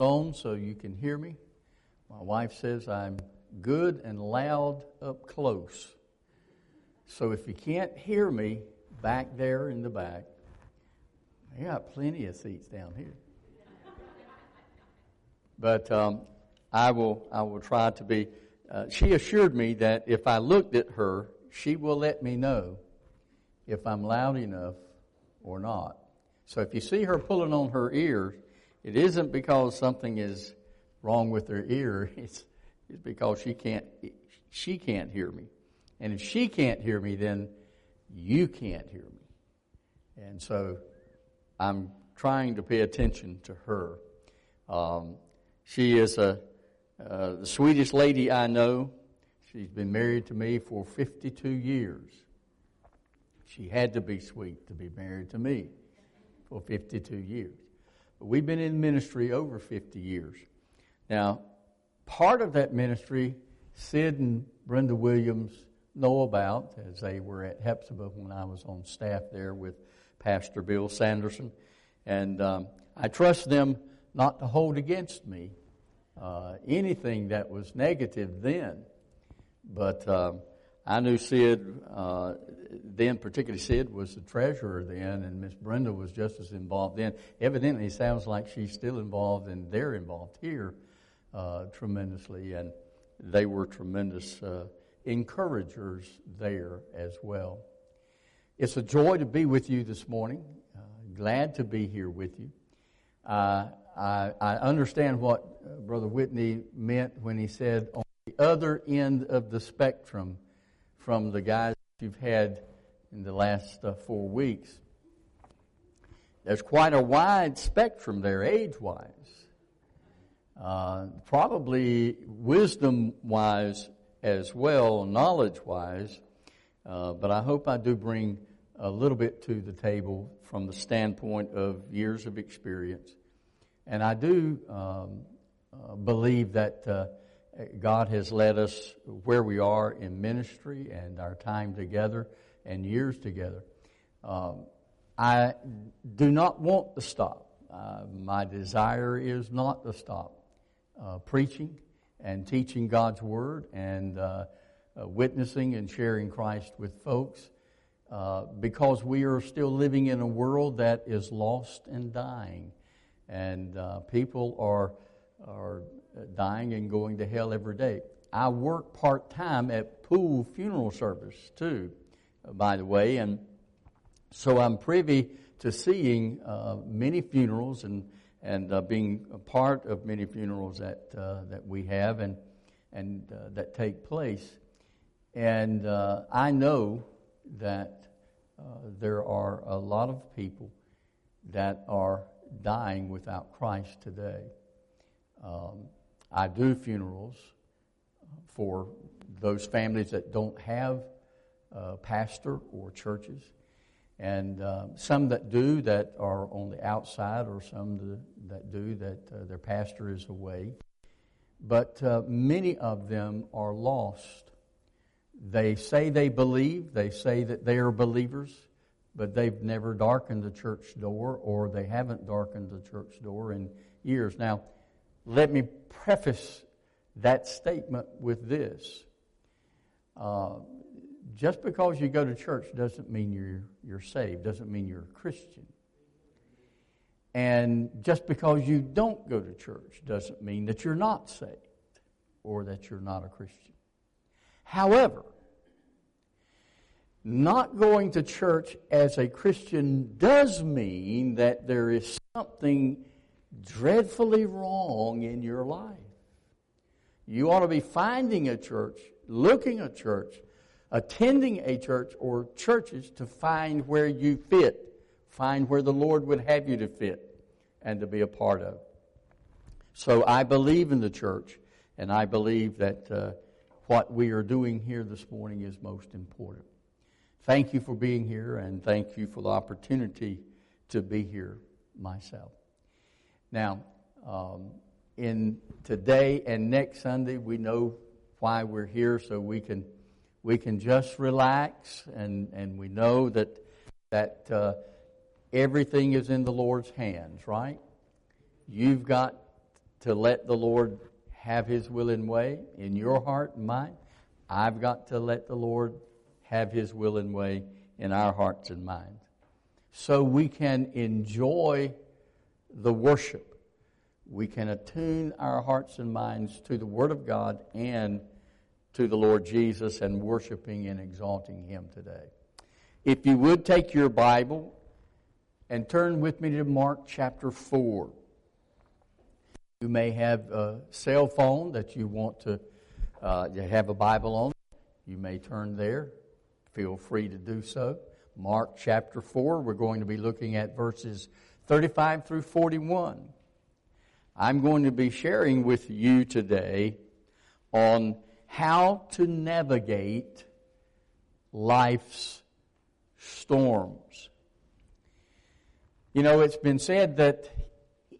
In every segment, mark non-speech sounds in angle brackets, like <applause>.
on so you can hear me. My wife says I'm good and loud up close. So if you can't hear me back there in the back, I got plenty of seats down here. But um, I will I will try to be. Uh, she assured me that if I looked at her, she will let me know if I'm loud enough or not. So if you see her pulling on her ears, it isn't because something is wrong with her ear. <laughs> It's, it's because she can't she can't hear me. And if she can't hear me, then you can't hear me. And so I'm trying to pay attention to her. Um, she is a, uh, the sweetest lady I know. She's been married to me for 52 years. She had to be sweet to be married to me for 52 years. We've been in ministry over 50 years. Now, part of that ministry, Sid and Brenda Williams know about as they were at Hephzibah when I was on staff there with Pastor Bill Sanderson. And um, I trust them not to hold against me uh, anything that was negative then. But um, I knew Sid, uh, then particularly Sid was the treasurer then, and Miss Brenda was just as involved then. Evidently, it sounds like she's still involved, and they're involved here uh, tremendously, and they were tremendous uh, encouragers there as well. It's a joy to be with you this morning. Uh, glad to be here with you. I, I understand what uh, Brother Whitney meant when he said on the other end of the spectrum from the guys you've had in the last uh, four weeks. There's quite a wide spectrum there, age wise. Uh, probably wisdom wise as well, knowledge wise. Uh, but I hope I do bring a little bit to the table from the standpoint of years of experience. And I do um, uh, believe that uh, God has led us where we are in ministry and our time together and years together. Um, I do not want to stop. Uh, my desire is not to stop uh, preaching and teaching God's Word and uh, uh, witnessing and sharing Christ with folks because we are still living in a world that is lost and dying and uh, people are are dying and going to hell every day. I work part time at Pool Funeral Service too, by the way, and so I'm privy to seeing uh, many funerals and and uh, being a part of many funerals that uh, that we have and and uh, that take place. And uh, I know that there are a lot of people that are dying without Christ today. Um, I do funerals for those families that don't have a pastor or churches, and uh, some that do that are on the outside, or some that do that uh, their pastor is away. But uh, many of them are lost. They say they believe, they say that they are believers, but they've never darkened the church door or they haven't darkened the church door in years. Now, let me preface that statement with this. Uh, just because you go to church doesn't mean you're, you're saved, doesn't mean you're a Christian. And just because you don't go to church doesn't mean that you're not saved or that you're not a Christian. However, not going to church as a Christian does mean that there is something dreadfully wrong in your life. You ought to be finding a church, looking a church, attending a church or churches to find where you fit, find where the Lord would have you to fit and to be a part of. So I believe in the church, and I believe that uh, what we are doing here this morning is most important. Thank you for being here, and thank you for the opportunity to be here myself. Now, um, in today and next Sunday, we know why we're here, so we can we can just relax, and and we know that that uh, everything is in the Lord's hands. Right? You've got to let the Lord have His will and way in your heart and mind. I've got to let the Lord have His will and way in our hearts and minds. So we can enjoy the worship. We can attune our hearts and minds to the Word of God and to the Lord Jesus and worshiping and exalting Him today. If you would take your Bible and turn with me to Mark chapter 4. You may have a cell phone that you want to uh, have a Bible on. You may turn there. Feel free to do so. Mark chapter 4, we're going to be looking at verses 35 through 41. I'm going to be sharing with you today on how to navigate life's storms. You know, it's been said that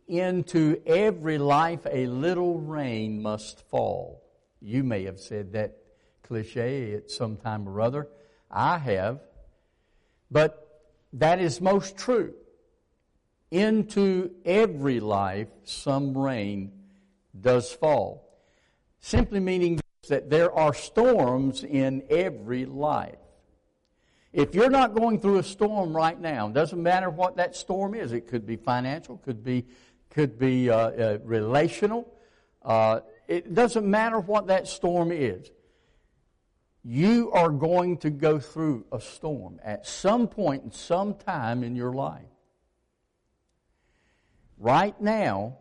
into every life a little rain must fall. You may have said that cliche at some time or other. I have. But that is most true. Into every life some rain does fall. Simply meaning that there are storms in every life. If you're not going through a storm right now, doesn't matter what that storm is. It could be financial, could be could be uh, uh, relational. Uh, it doesn't matter what that storm is. You are going to go through a storm at some point in some time in your life. Right now,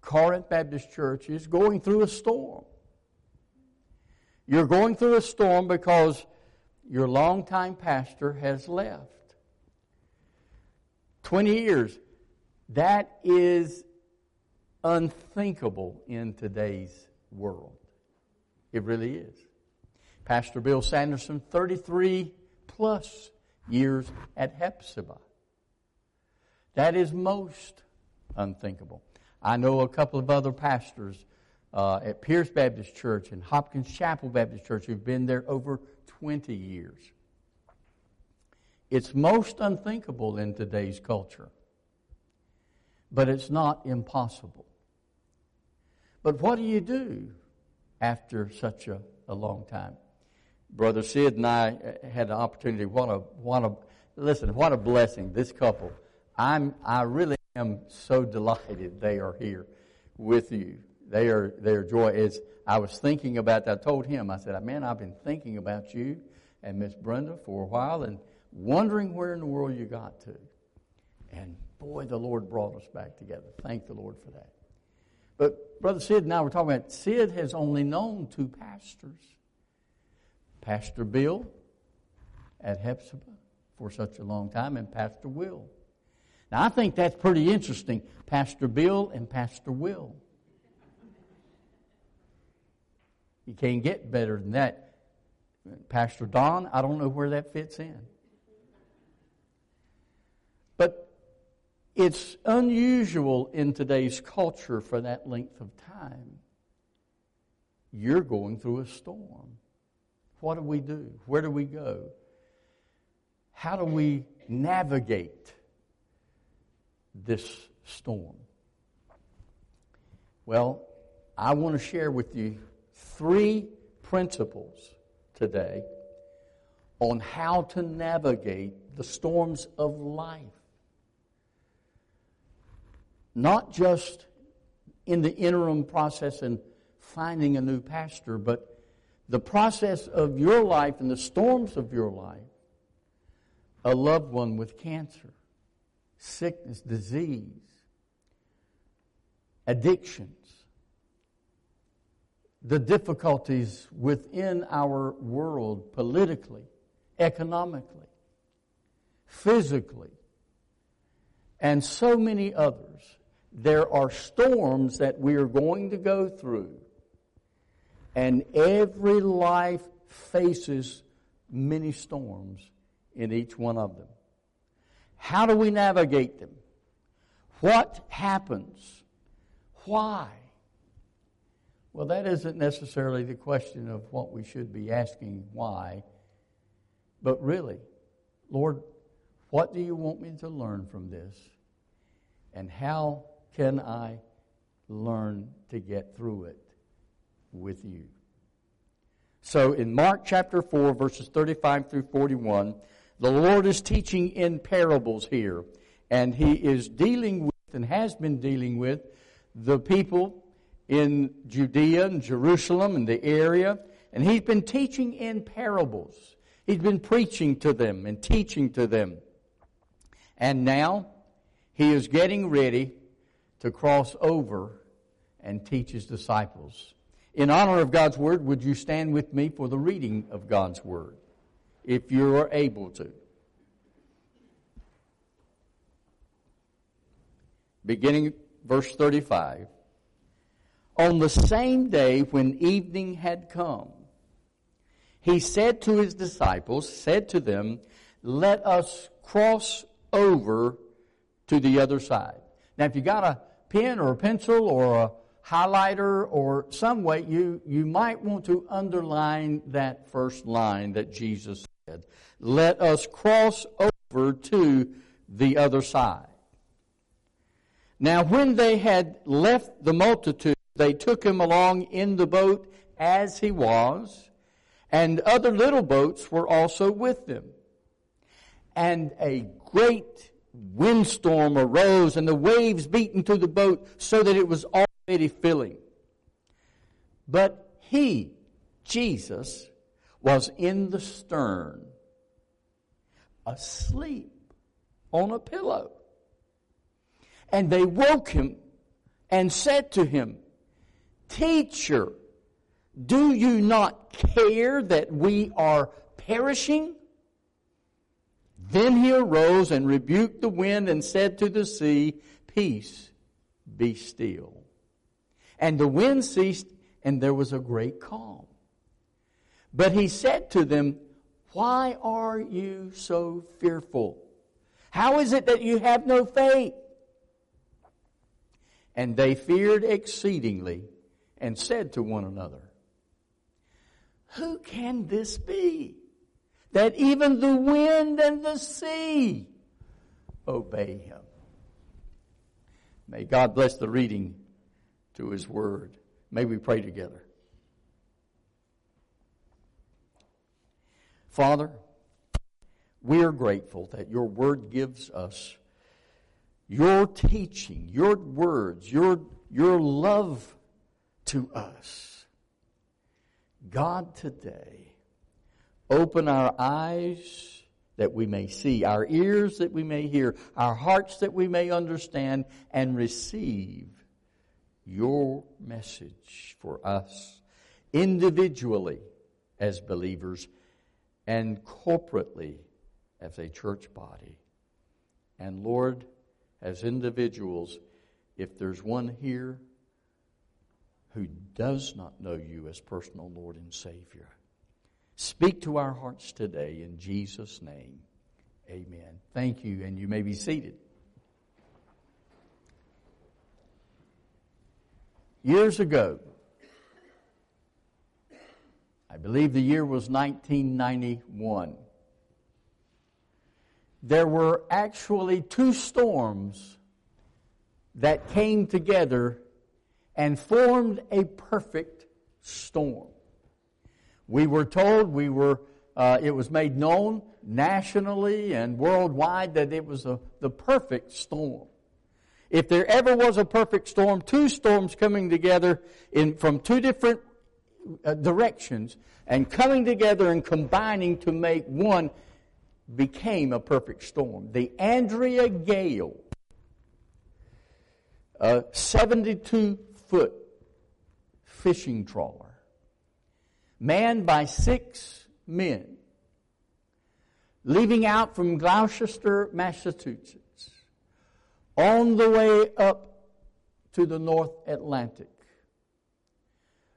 Corinth Baptist Church is going through a storm. You're going through a storm because your longtime pastor has left. 20 years. That is unthinkable in today's world. It really is. Pastor Bill Sanderson, 33 plus years at Hephzibah. That is most unthinkable. I know a couple of other pastors uh, at Pierce Baptist Church and Hopkins Chapel Baptist Church who've been there over 20 years. It's most unthinkable in today's culture, but it's not impossible. But what do you do after such a, a long time? Brother Sid and I uh, had the opportunity. What a what a listen! What a blessing! This couple. I'm I really am so delighted they are here with you. They are their joy is. I was thinking about that. I told him, I said, man, I've been thinking about you and Miss Brenda for a while and wondering where in the world you got to. And boy, the Lord brought us back together. Thank the Lord for that. But Brother Sid and I were talking about Sid has only known two pastors. Pastor Bill at Hephzibah for such a long time and Pastor Will. Now I think that's pretty interesting. Pastor Bill and Pastor Will. You can't get better than that. Pastor Don, I don't know where that fits in. But it's unusual in today's culture for that length of time. You're going through a storm. What do we do? Where do we go? How do we navigate this storm? Well, I want to share with you three principles today on how to navigate the storms of life. Not just in the interim process and finding a new pastor, but the process of your life and the storms of your life. A loved one with cancer, sickness, disease, addictions, the difficulties within our world politically, economically, physically, and so many others. There are storms that we are going to go through, and every life faces many storms in each one of them. How do we navigate them? What happens? Why? Well, that isn't necessarily the question of what we should be asking why, but really, Lord, what do you want me to learn from this? And how can I learn to get through it with you. So in Mark chapter 4, verses 35 through 41, the Lord is teaching in parables here, and He is dealing with and has been dealing with the people in Judea and Jerusalem and the area, and He's been teaching in parables. He's been preaching to them and teaching to them. And now He is getting ready to cross over and teach His disciples in honor of God's Word, would you stand with me for the reading of God's Word, if you are able to? Beginning verse 35. On the same day when evening had come, he said to his disciples, said to them, Let us cross over to the other side. Now, if you got a pen or a pencil or a highlighter or some way, you, you might want to underline that first line that Jesus said. Let us cross over to the other side. Now, when they had left the multitude, they took him along in the boat as he was, and other little boats were also with them. And a great windstorm arose, and the waves beat into the boat so that it was all already filling. But he, Jesus, was in the stern, asleep on a pillow. And they woke him and said to him, Teacher, do you not care that we are perishing? Then he arose and rebuked the wind and said to the sea, Peace, be still. And the wind ceased, and there was a great calm. But he said to them, Why are you so fearful? How is it that you have no faith? And they feared exceedingly and said to one another, Who can this be? That even the wind and the sea obey him. May God bless the reading to His Word. May we pray together. Father, we are grateful that your Word gives us your teaching, your words, your, your love to us. God, today, open our eyes that we may see, our ears that we may hear, our hearts that we may understand and receive your message for us individually as believers and corporately as a church body. And Lord, as individuals, if there's one here who does not know you as personal Lord and Savior, speak to our hearts today in Jesus' name. Amen. Thank you, and you may be seated. Years ago, I believe the year was 1991, there were actually two storms that came together and formed a perfect storm. We were told we were, uh, it was made known nationally and worldwide that it was a, the perfect storm. If there ever was a perfect storm, two storms coming together in, from two different uh, directions and coming together and combining to make one became a perfect storm. The Andrea Gail, a 72 foot fishing trawler, manned by six men, leaving out from Gloucester, Massachusetts on the way up to the North Atlantic.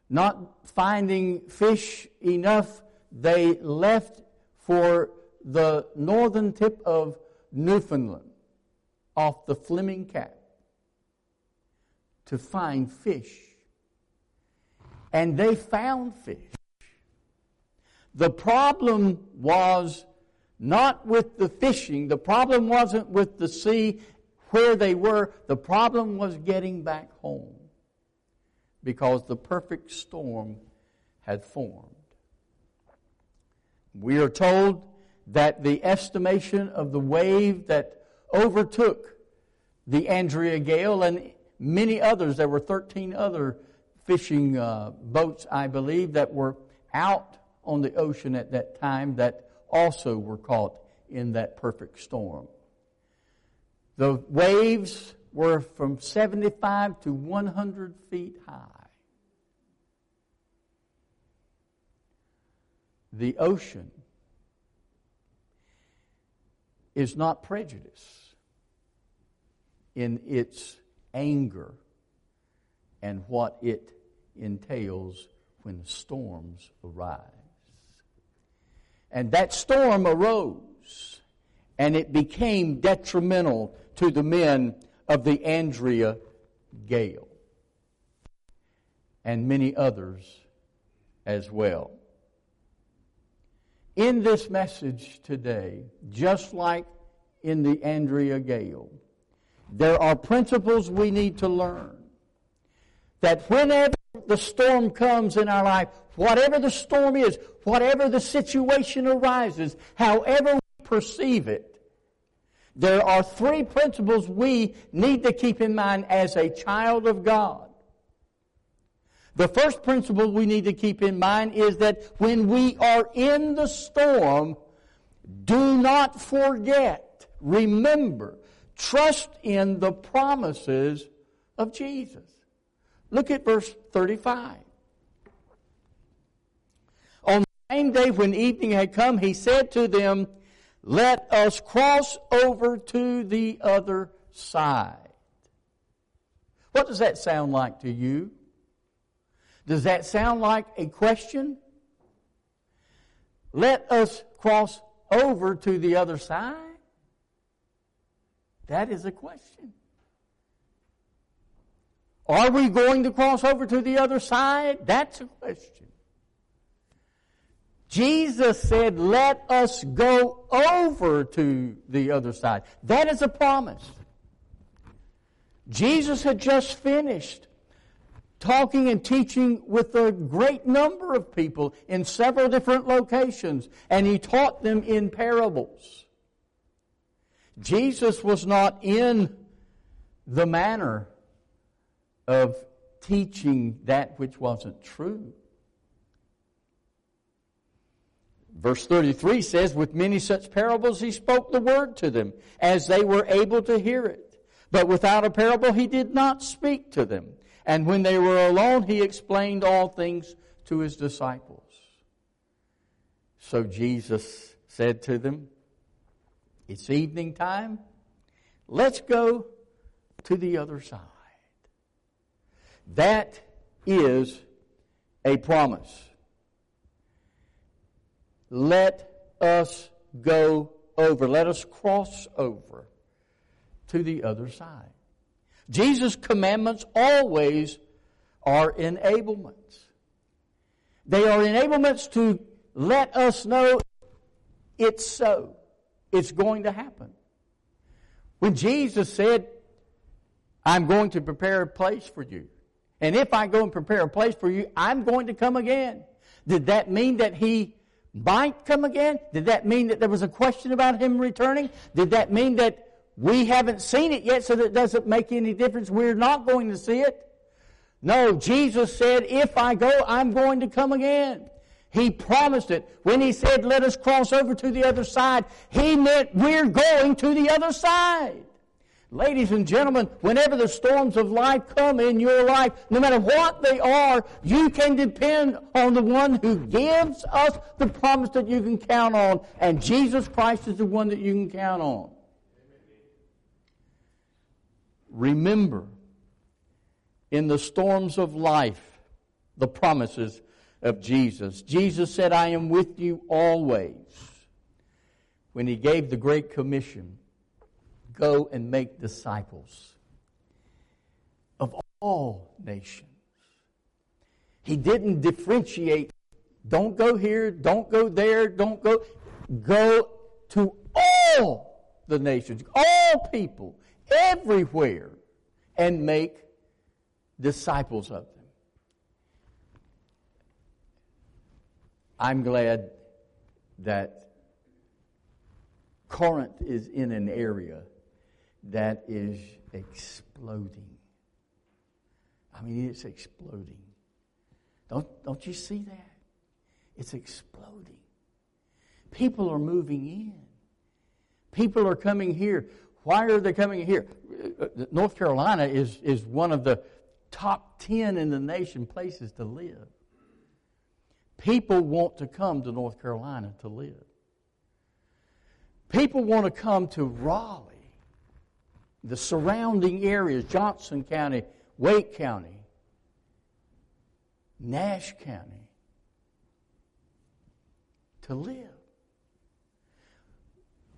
Not finding fish enough, they left for the northern tip of Newfoundland off the Flemish Cap to find fish. And they found fish. The problem was not with the fishing, the problem wasn't with the sea where they were. The problem was getting back home. because the perfect storm had formed. We are told that the estimation of the wave that overtook the Andrea Gail and many others, there were 13 other fishing uh, boats, I believe, that were out on the ocean at that time that also were caught in that perfect storm. The waves were from 75 to 100 feet high. The ocean is not prejudice in its anger and what it entails when storms arise. And that storm arose, and it became detrimental to the men of the Andrea Gail and many others as well. In this message today, just like in the Andrea Gail, there are principles we need to learn. That whenever the storm comes in our life, whatever the storm is, whatever the situation arises, however we perceive it, there are three principles we need to keep in mind as a child of God. The first principle we need to keep in mind is that when we are in the storm, do not forget, remember, trust in the promises of Jesus. Look at verse 35. On the same day when evening had come, he said to them, Let us cross over to the other side. What does that sound like to you? Does that sound like a question? Let us cross over to the other side? That is a question. Are we going to cross over to the other side? That's a question. Jesus said, let us go over to the other side. That is a promise. Jesus had just finished talking and teaching with a great number of people in several different locations, and he taught them in parables. Jesus was not in the manner of teaching that which wasn't true. Verse 33 says, With many such parables he spoke the word to them, as they were able to hear it. But without a parable he did not speak to them. And when they were alone, he explained all things to his disciples. So Jesus said to them, It's evening time. Let's go to the other side. That is a promise. Let us go over. Let us cross over to the other side. Jesus' commandments always are enablements. They are enablements to let us know it's so. It's going to happen. When Jesus said, I'm going to prepare a place for you. And if I go and prepare a place for you, I'm going to come again. Did that mean that he might come again? Did that mean that there was a question about him returning? Did that mean that we haven't seen it yet, so that doesn't make any difference. We're not going to see it. No, Jesus said, if I go, I'm going to come again. He promised it. When he said, let us cross over to the other side, he meant we're going to the other side. Ladies and gentlemen, whenever the storms of life come in your life, no matter what they are, you can depend on the one who gives us the promise that you can count on. And Jesus Christ is the one that you can count on. Remember in the storms of life the promises of Jesus. Jesus said, I am with you always. When he gave the Great Commission, Go and make disciples of all nations. He didn't differentiate. Don't go here, don't go there, don't go. Go to all the nations, all people, everywhere, and make disciples of them. I'm glad that Corinth is in an area that is exploding. I mean, it's exploding. Don't, don't you see that? It's exploding. People are moving in. People are coming here. Why are they coming here? North Carolina is, is one of the top 10 in the nation places to live. People want to come to North Carolina to live. People want to come to Raleigh, the surrounding areas, Johnston County, Wake County, Nash County, to live.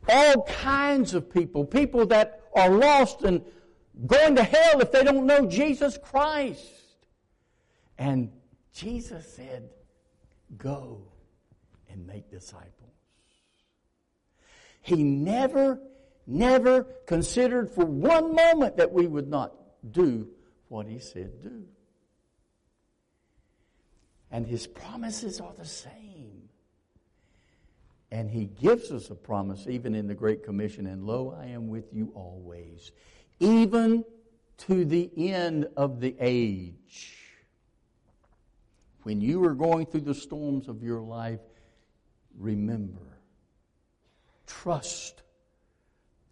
All kinds of people, people that are lost and going to hell if they don't know Jesus Christ. And Jesus said, Go and make disciples. He never, never considered for one moment that we would not do what he said do. And his promises are the same. And he gives us a promise even in the Great Commission, and lo, I am with you always, even to the end of the age. When you are going through the storms of your life, remember, trust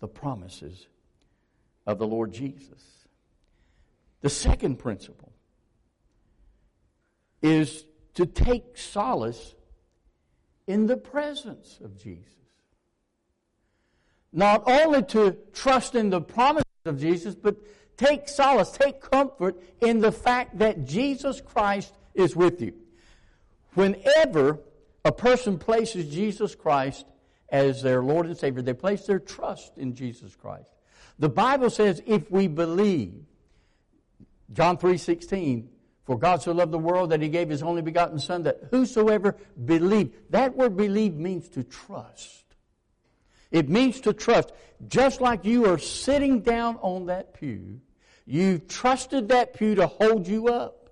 the promises of the Lord Jesus. The second principle is to take solace in the presence of Jesus. Not only to trust in the promises of Jesus, but take solace, take comfort in the fact that Jesus Christ is with you. Whenever a person places Jesus Christ as their Lord and Savior, they place their trust in Jesus Christ. The Bible says if we believe, John 3:16, for God so loved the world that he gave his only begotten son that whosoever believe. That word believe means to trust. It means to trust. Just like you are sitting down on that pew, you trusted that pew to hold you up.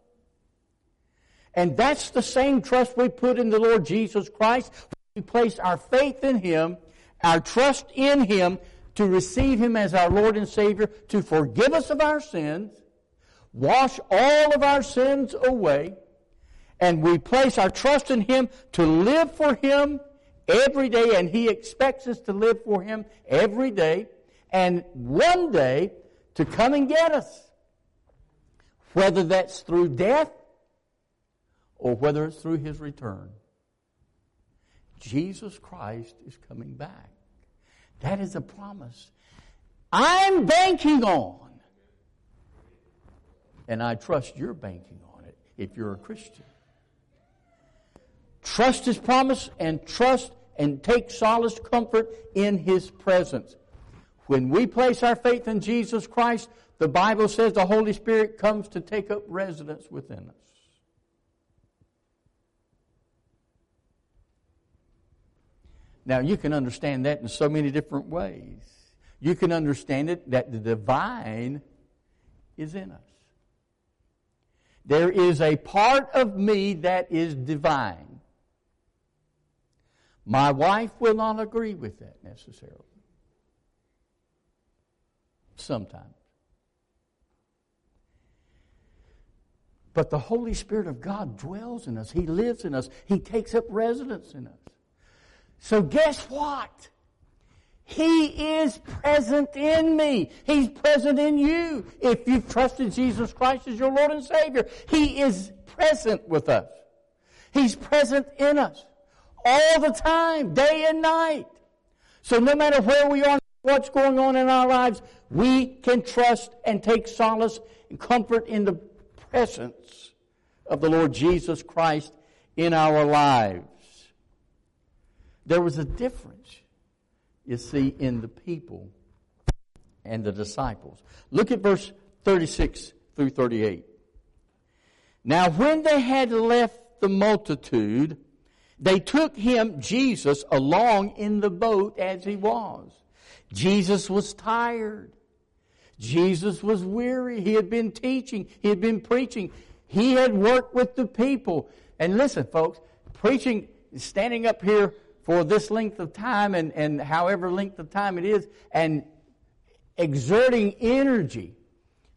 And that's the same trust we put in the Lord Jesus Christ. We place our faith in Him, our trust in Him to receive Him as our Lord and Savior, to forgive us of our sins, wash all of our sins away, and we place our trust in Him to live for Him every day, and He expects us to live for Him every day, and one day to come and get us. Whether that's through death or whether it's through his return. Jesus Christ is coming back. That is a promise I'm banking on. And I trust you're banking on it if you're a Christian. Trust his promise and trust and take solace comfort in his presence. When we place our faith in Jesus Christ, the Bible says the Holy Spirit comes to take up residence within us. Now, you can understand that in so many different ways. You can understand it that the divine is in us. There is a part of me that is divine. My wife will not agree with that necessarily. Sometimes. But the Holy Spirit of God dwells in us. He lives in us. He takes up residence in us. So guess what? He is present in me. He's present in you. If you've trusted Jesus Christ as your Lord and Savior, He is present with us. He's present in us all the time, day and night. So no matter where we are, what's going on in our lives, we can trust and take solace and comfort in the presence of the Lord Jesus Christ in our lives. There was a difference, you see, in the people and the disciples. Look at verse 36 through 38. Now, when they had left the multitude, they took him, Jesus, along in the boat as he was. Jesus was tired. Jesus was weary. He had been teaching. He had been preaching. He had worked with the people. And listen, folks, preaching standing up here for this length of time and, and however length of time it is and exerting energy.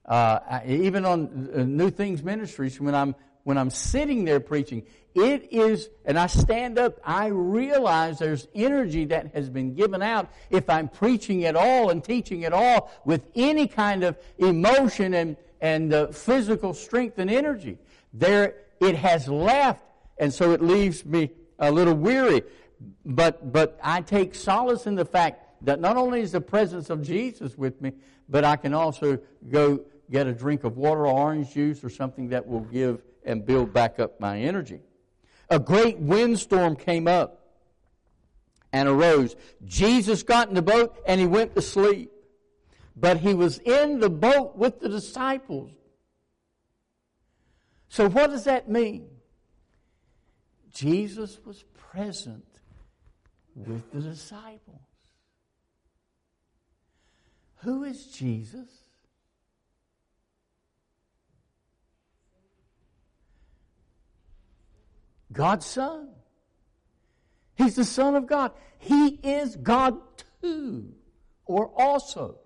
Uh, even on uh, New Things Ministries, when I'm when I'm sitting there preaching, it is, and I stand up, I realize there's energy that has been given out if I'm preaching at all and teaching at all with any kind of emotion and, and uh, physical strength and energy. There, it has left, and so it leaves me a little weary. But, but I take solace in the fact that not only is the presence of Jesus with me, but I can also go get a drink of water or orange juice or something that will give and build back up my energy. A great windstorm came up and arose. Jesus got in the boat and he went to sleep. But he was in the boat with the disciples. So what does that mean? Jesus was present with the disciples. Who is Jesus? God's Son. He's the Son of God. He is God too, or also.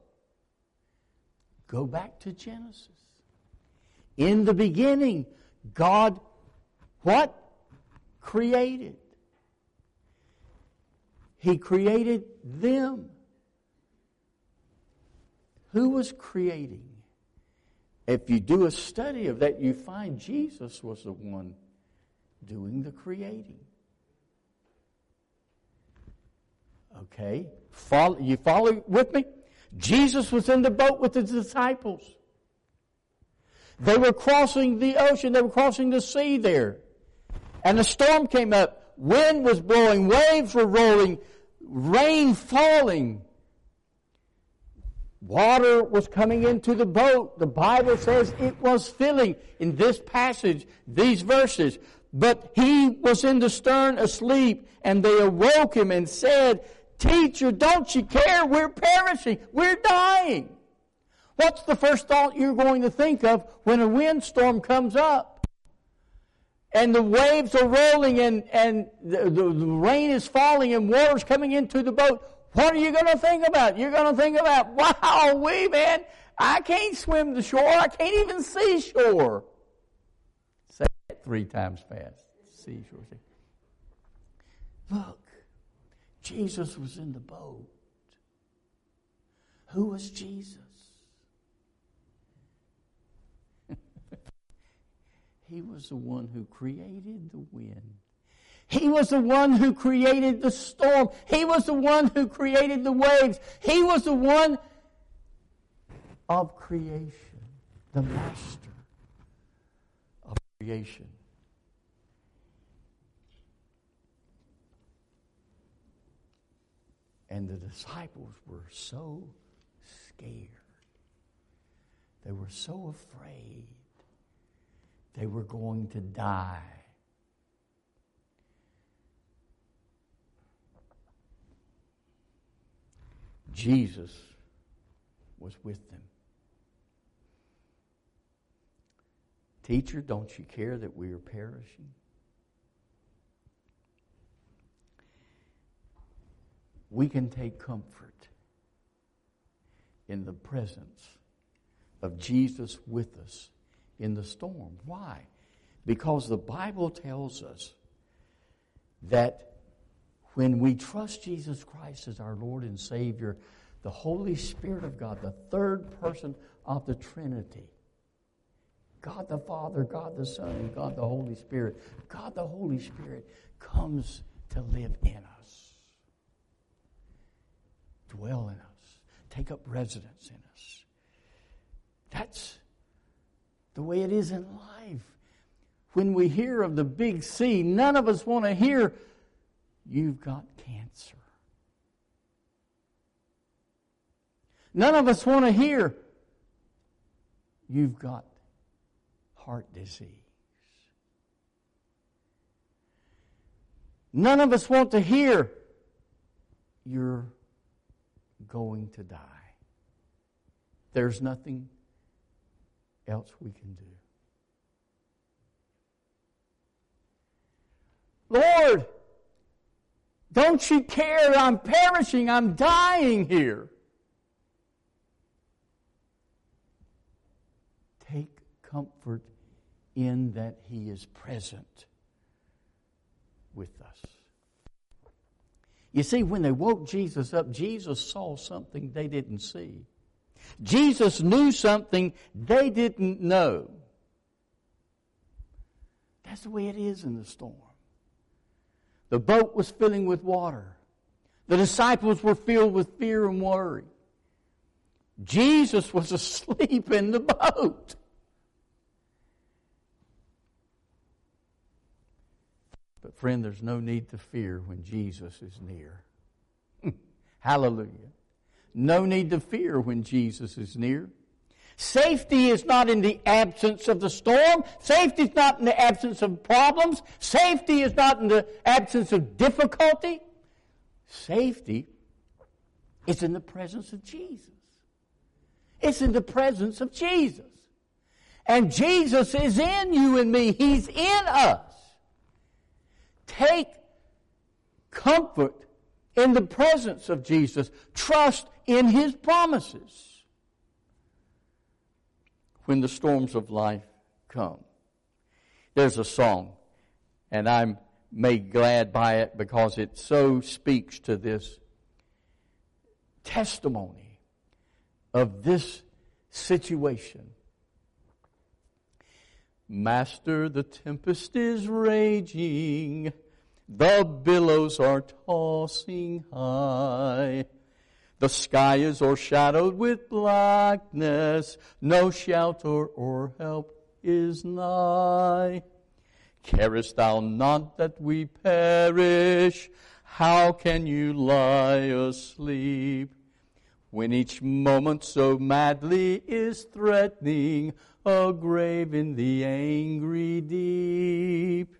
Go back to Genesis. In the beginning, God, what? Created. He created them. Who was creating? If you do a study of that, you find Jesus was the one doing the creating. Okay? Follow, you follow with me? Jesus was in the boat with his disciples. They were crossing the ocean, they were crossing the sea there. And a storm came up. Wind was blowing, waves were rolling, rain falling. Water was coming into the boat. The Bible says it was filling. In this passage, these verses, but he was in the stern asleep, and they awoke him and said, Teacher, don't you care? We're perishing. We're dying. What's the first thought you're going to think of when a windstorm comes up? And the waves are rolling and, and the, the, the rain is falling and water's coming into the boat. What are you going to think about? You're going to think about, <laughs> wow, we man, I can't swim the shore. I can't even see shore three times fast. See Seashore. Look, Jesus was in the boat. Who was Jesus? He was the one who created the wind. He was the one who created the storm. He was the one who created the waves. He was the one of creation, the master of creation. And the disciples were so scared. They were so afraid they were going to die. Jesus was with them. Teacher, don't you care that we are perishing? we can take comfort in the presence of Jesus with us in the storm. Why? Because the Bible tells us that when we trust Jesus Christ as our Lord and Savior, the Holy Spirit of God, the third person of the Trinity, God the Father, God the Son, and God the Holy Spirit, God the Holy Spirit comes to live in us dwell in us, take up residence in us. That's the way it is in life. When we hear of the big C, none of us want to hear, you've got cancer. None of us want to hear, you've got heart disease. None of us want to hear, you're going to die. There's nothing else we can do. Lord, Don't you care? I'm perishing. I'm dying here. Take comfort in that He is present with us. You see, when they woke Jesus up, Jesus saw something they didn't see. Jesus knew something they didn't know. That's the way it is in the storm. The boat was filling with water. The disciples were filled with fear and worry. Jesus was <laughs> asleep in the boat. But, friend, there's no need to fear when Jesus is near. <laughs> Hallelujah. No need to fear when Jesus is near. Safety is not in the absence of the storm. Safety is not in the absence of problems. Safety is not in the absence of difficulty. Safety is in the presence of Jesus. It's in the presence of Jesus. And Jesus is in you and me. He's in us. Take comfort in the presence of Jesus. Trust in His promises when the storms of life come. There's a song, and I'm made glad by it because it so speaks to this testimony of this situation. Master, the tempest is raging, the billows are tossing high. The sky is o'ershadowed with blackness, no shelter or help is nigh. Carest thou not that we perish? How can you lie asleep? When each moment so madly is threatening a grave in the angry deep.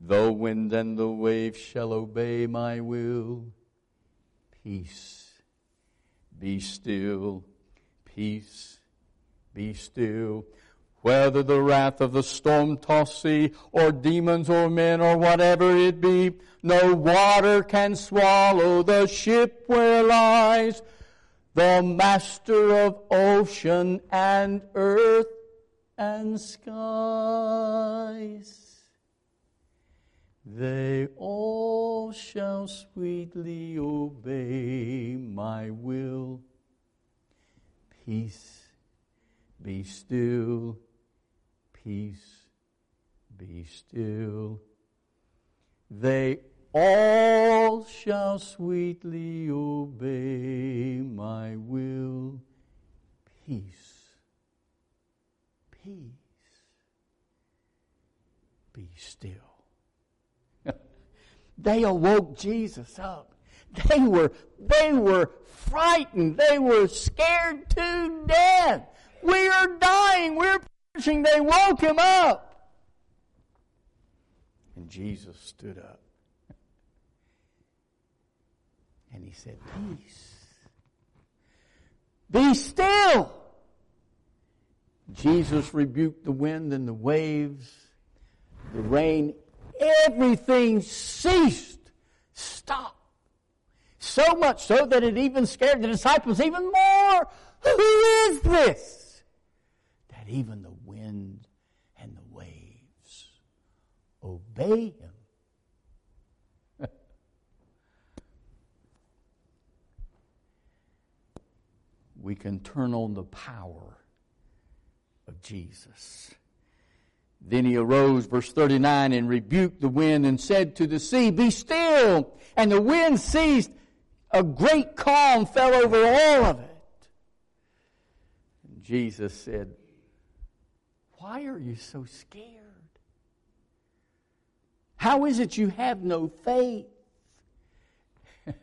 The wind and the waves shall obey my will. Peace be still, peace, be still. Whether the wrath of the storm tossed sea, or demons, or men, or whatever it be, no water can swallow the ship where lies the master of ocean and earth and skies. They all shall sweetly obey my will. Peace, be still. Peace, be still. They all shall sweetly obey my will. Peace, peace, be still. They awoke Jesus up. They were, they were frightened. They were scared to death. We are dying. We're perishing. They woke him up. And Jesus stood up. And he said, Peace. Be still. Jesus rebuked the wind and the waves, the rain everything ceased, stopped. So much so that it even scared the disciples even more. Who is this? That even the wind and the waves obey him. <laughs> we can turn on the power of Jesus. Then he arose, verse 39, and rebuked the wind and said to the sea, Be still! And the wind ceased. A great calm fell over all of it. And Jesus said, Why are you so scared? How is it you have no faith? <laughs>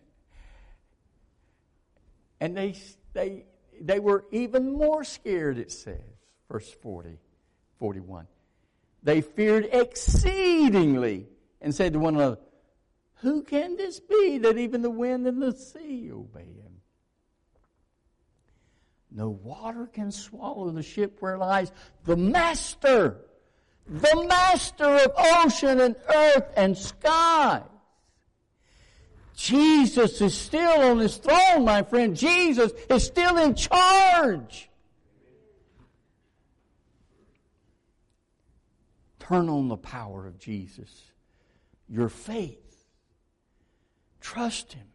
and they, they, they were even more scared, it says, verse 40, 41 they feared exceedingly and said to one another, Who can this be that even the wind and the sea obey him? No water can swallow the ship where lies the master, the master of ocean and earth and sky. Jesus is still on his throne, my friend. Jesus is still in charge. Turn on the power of Jesus. Your faith. Trust him.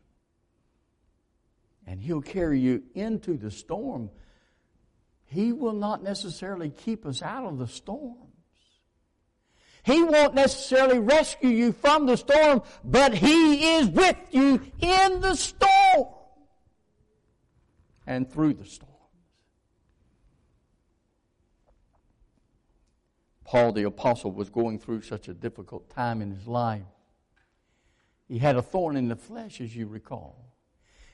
And he'll carry you into the storm. He will not necessarily keep us out of the storms. He won't necessarily rescue you from the storm, but He is with you in the storm and through the storms. Paul the Apostle was going through such a difficult time in his life. He had a thorn in the flesh, as you recall.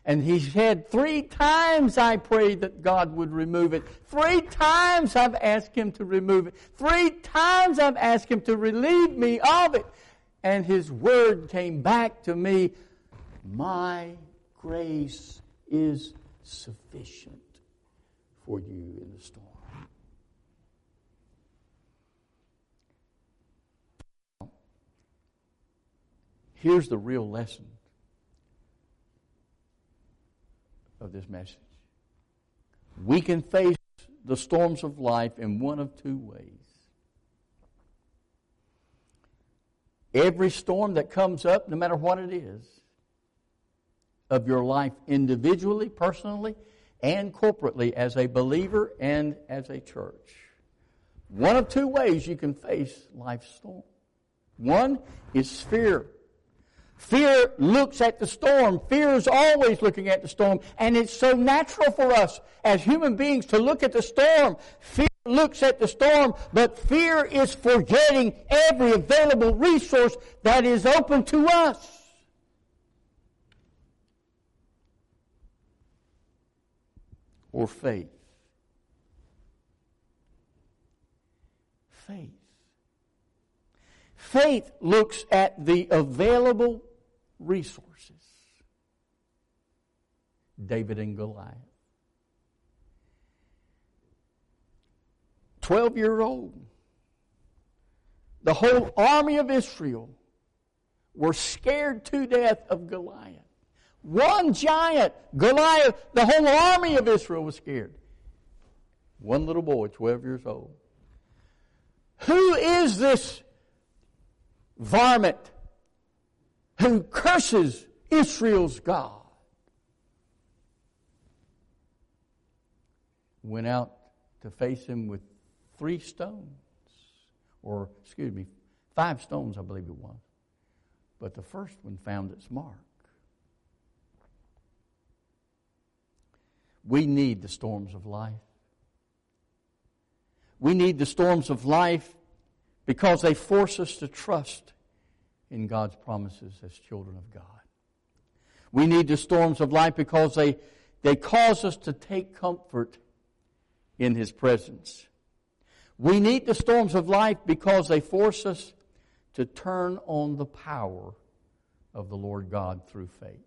And he said, Three times I prayed that God would remove it. Three times I've asked him to remove it. Three times I've asked him to relieve me of it. And his word came back to me My grace is sufficient for you in the storm. Here's the real lesson of this message. We can face the storms of life in one of two ways. Every storm that comes up, no matter what it is, of your life individually, personally, and corporately as a believer and as a church. One of two ways you can face life's storm. One is fear. Fear looks at the storm. Fear is always looking at the storm. And it's so natural for us as human beings to look at the storm. Fear looks at the storm, but fear is forgetting every available resource that is open to us. Or faith. Faith looks at the available resources. David and Goliath. 12 year old. The whole army of Israel were scared to death of Goliath. One giant, Goliath, the whole army of Israel was scared. One little boy, 12 years old. Who is this varmint who curses Israel's God, went out to face him with three stones, or excuse me, five stones, I believe it was. But the first one found its mark. We need the storms of life. We need the storms of life because they force us to trust in God's promises as children of God. We need the storms of life because they, they cause us to take comfort in His presence. We need the storms of life because they force us to turn on the power of the Lord God through faith.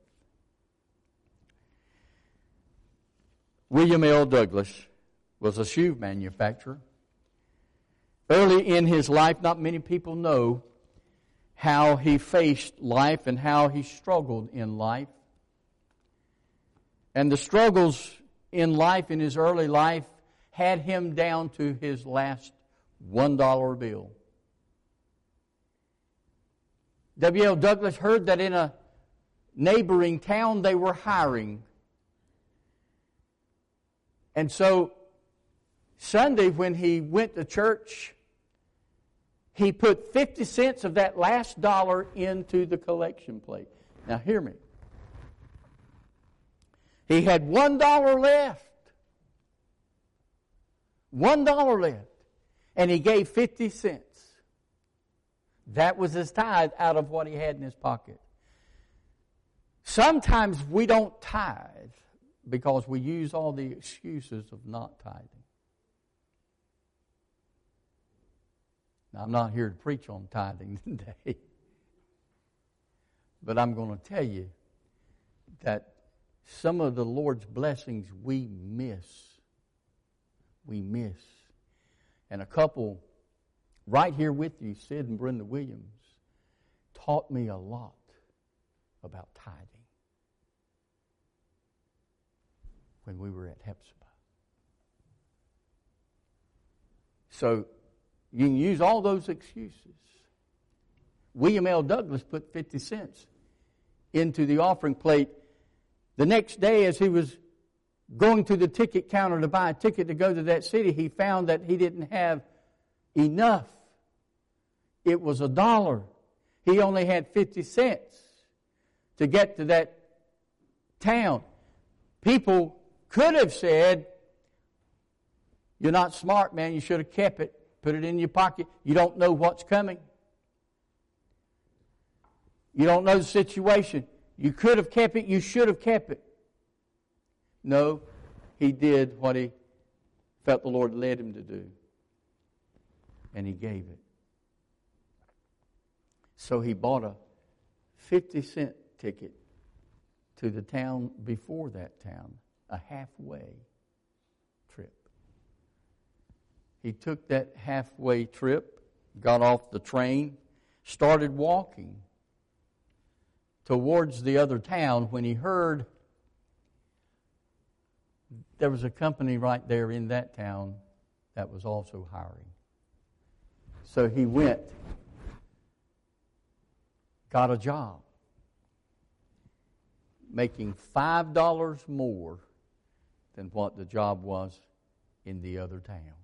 William L. Douglas was a shoe manufacturer. Early in his life, not many people know how he faced life and how he struggled in life. And the struggles in life, in his early life, had him down to his last $1 bill. W.L. Douglas heard that in a neighboring town they were hiring. And so, Sunday, when he went to church, he put 50 cents of that last dollar into the collection plate. Now, hear me. He had one dollar left. One dollar left. And he gave 50 cents. That was his tithe out of what he had in his pocket. Sometimes we don't tithe because we use all the excuses of not tithing. Now, I'm not here to preach on tithing <laughs> today, but I'm going to tell you that some of the Lord's blessings we miss. We miss. And a couple right here with you, Sid and Brenda Williams, taught me a lot about tithing when we were at Hephzibah. So you can use all those excuses. William L. Douglas put 50 cents into the offering plate the next day as he was going to the ticket counter to buy a ticket to go to that city. He found that he didn't have enough. It was a dollar. He only had 50 cents to get to that town. People could have said, You're not smart, man. You should have kept it. Put it in your pocket. You don't know what's coming. You don't know the situation. You could have kept it. You should have kept it. No, he did what he felt the Lord led him to do. And he gave it. So he bought a 50 cent ticket to the town before that town, a halfway trip. He took that halfway trip, got off the train, started walking towards the other town when he heard there was a company right there in that town that was also hiring. So he went, got a job, making $5 more than what the job was in the other town.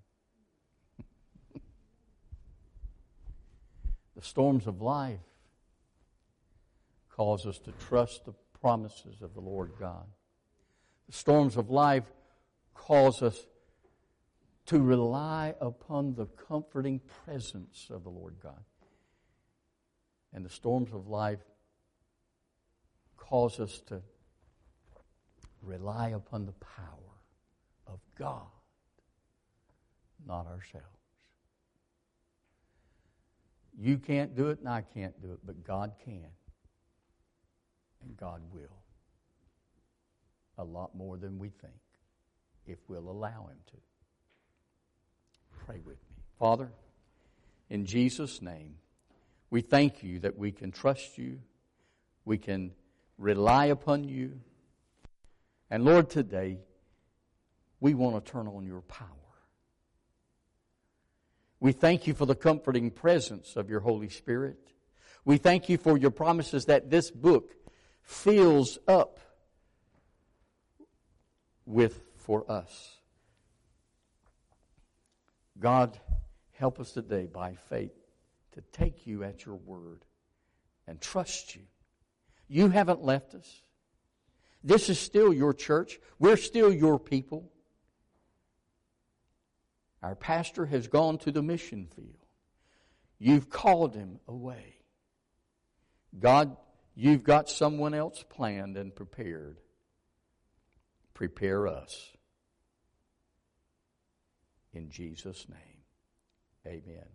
The storms of life cause us to trust the promises of the Lord God. The storms of life cause us to rely upon the comforting presence of the Lord God. And the storms of life cause us to rely upon the power of God, not ourselves. You can't do it, and I can't do it, but God can and God will. A lot more than we think, if we'll allow Him to. Pray with me. Father, in Jesus' name, we thank you that we can trust you, we can rely upon you. And Lord, today, we want to turn on your power. We thank you for the comforting presence of your Holy Spirit. We thank you for your promises that this book fills up with for us. God, help us today by faith to take you at your word and trust you. You haven't left us. This is still your church. We're still your people. Our pastor has gone to the mission field. You've called him away. God, You've got someone else planned and prepared. Prepare us. In Jesus' name, amen.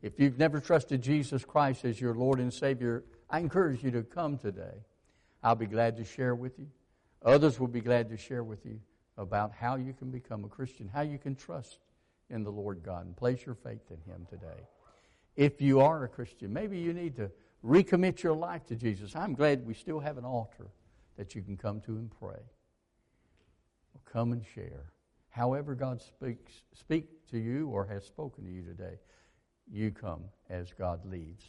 If you've never trusted Jesus Christ as your Lord and Savior, I encourage you to come today. I'll be glad to share with you. Others will be glad to share with you about how you can become a Christian, how you can trust in the Lord God and place your faith in Him today. If you are a Christian, maybe you need to recommit your life to Jesus. I'm glad we still have an altar that you can come to and pray. come and share. However God speaks speak to you or has spoken to you today, you come as God leads.